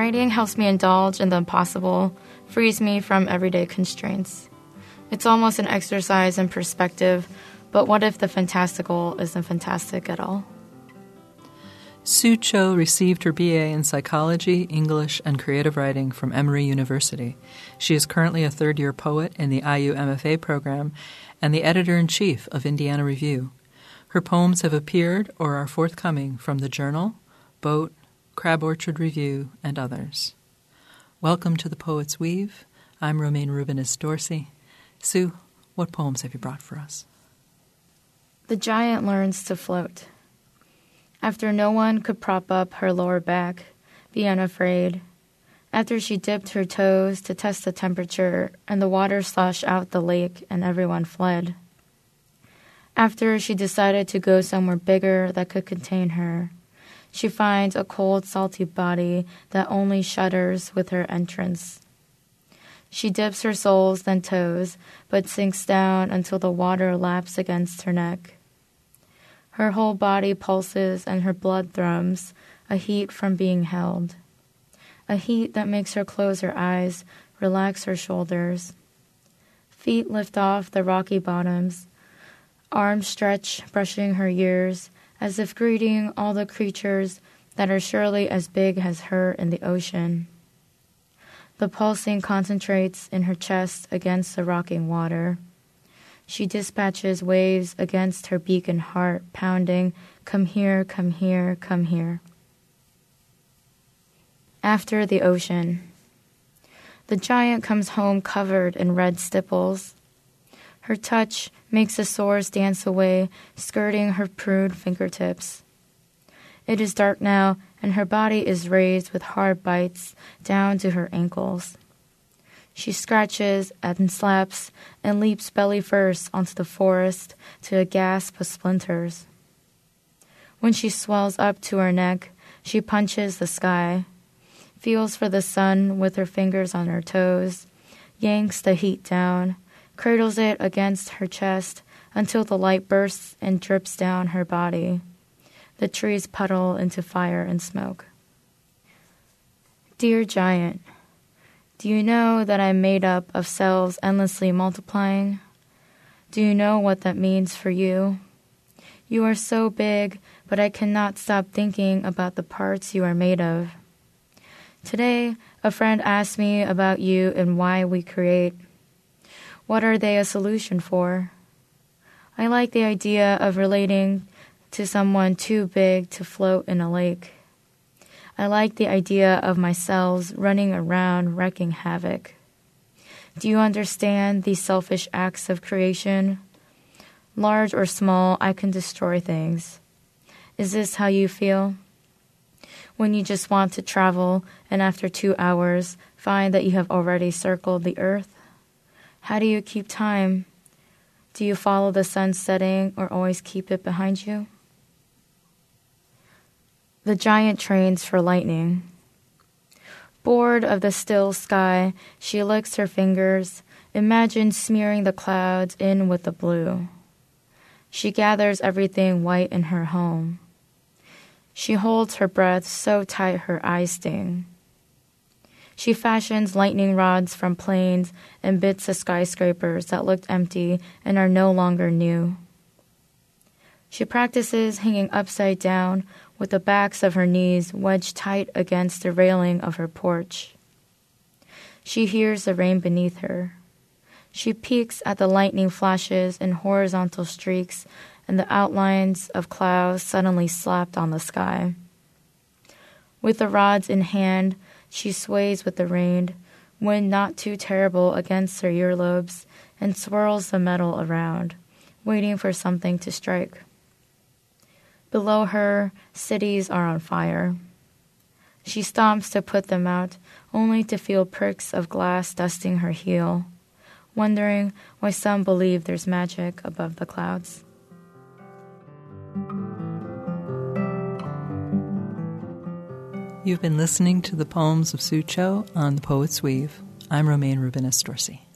Writing helps me indulge in the impossible, frees me from everyday constraints. It's almost an exercise in perspective, but what if the fantastical isn't fantastic at all? Sue Cho received her BA in Psychology, English, and Creative Writing from Emory University. She is currently a third year poet in the IU MFA program and the editor in chief of Indiana Review. Her poems have appeared or are forthcoming from the Journal, Boat, Crab Orchard Review, and others. Welcome to the Poet's Weave. I'm Romayne Rubinas Dorsey. Sue, what poems have you brought for us? The giant learns to float. After no one could prop up her lower back, be unafraid. After she dipped her toes to test the temperature and the water sloshed out the lake and everyone fled. After she decided to go somewhere bigger that could contain her, she finds a cold, salty body that only shudders with her entrance. She dips her soles, then toes, but sinks down until the water laps against her neck. Her whole body pulses and her blood thrums, a heat from being held. A heat that makes her close her eyes, relax her shoulders. Feet lift off the rocky bottoms, arms stretch, brushing her ears, as if greeting all the creatures that are surely as big as her in the ocean. The pulsing concentrates in her chest against the rocking water. She dispatches waves against her beacon heart, pounding, Come here, come here, come here. After the ocean. The giant comes home covered in red stipples. Her touch makes the sores dance away, skirting her prude fingertips. It is dark now, and her body is raised with hard bites down to her ankles. She scratches and slaps and leaps belly first onto the forest to a gasp of splinters. When she swells up to her neck, she punches the sky, feels for the sun with her fingers on her toes, yanks the heat down, cradles it against her chest until the light bursts and drips down her body. The trees puddle into fire and smoke. Dear giant, do you know that I'm made up of cells endlessly multiplying? Do you know what that means for you? You are so big, but I cannot stop thinking about the parts you are made of. Today, a friend asked me about you and why we create. What are they a solution for? I like the idea of relating to someone too big to float in a lake. I like the idea of my cells running around wrecking havoc. Do you understand these selfish acts of creation? Large or small, I can destroy things. Is this how you feel? When you just want to travel and after two hours find that you have already circled the earth? How do you keep time? Do you follow the sun setting or always keep it behind you? The giant trains for lightning. Bored of the still sky, she licks her fingers, imagines smearing the clouds in with the blue. She gathers everything white in her home. She holds her breath so tight her eyes sting. She fashions lightning rods from planes and bits of skyscrapers that looked empty and are no longer new. She practices hanging upside down with the backs of her knees wedged tight against the railing of her porch. She hears the rain beneath her. She peeks at the lightning flashes and horizontal streaks and the outlines of clouds suddenly slapped on the sky. With the rods in hand, she sways with the rain, wind not too terrible against her earlobes, and swirls the metal around, waiting for something to strike. Below her, cities are on fire. She stomps to put them out, only to feel pricks of glass dusting her heel, wondering why some believe there's magic above the clouds. You've been listening to the poems of Sue Cho on The Poet's Weave. I'm Romayne Rubinas Dorsey.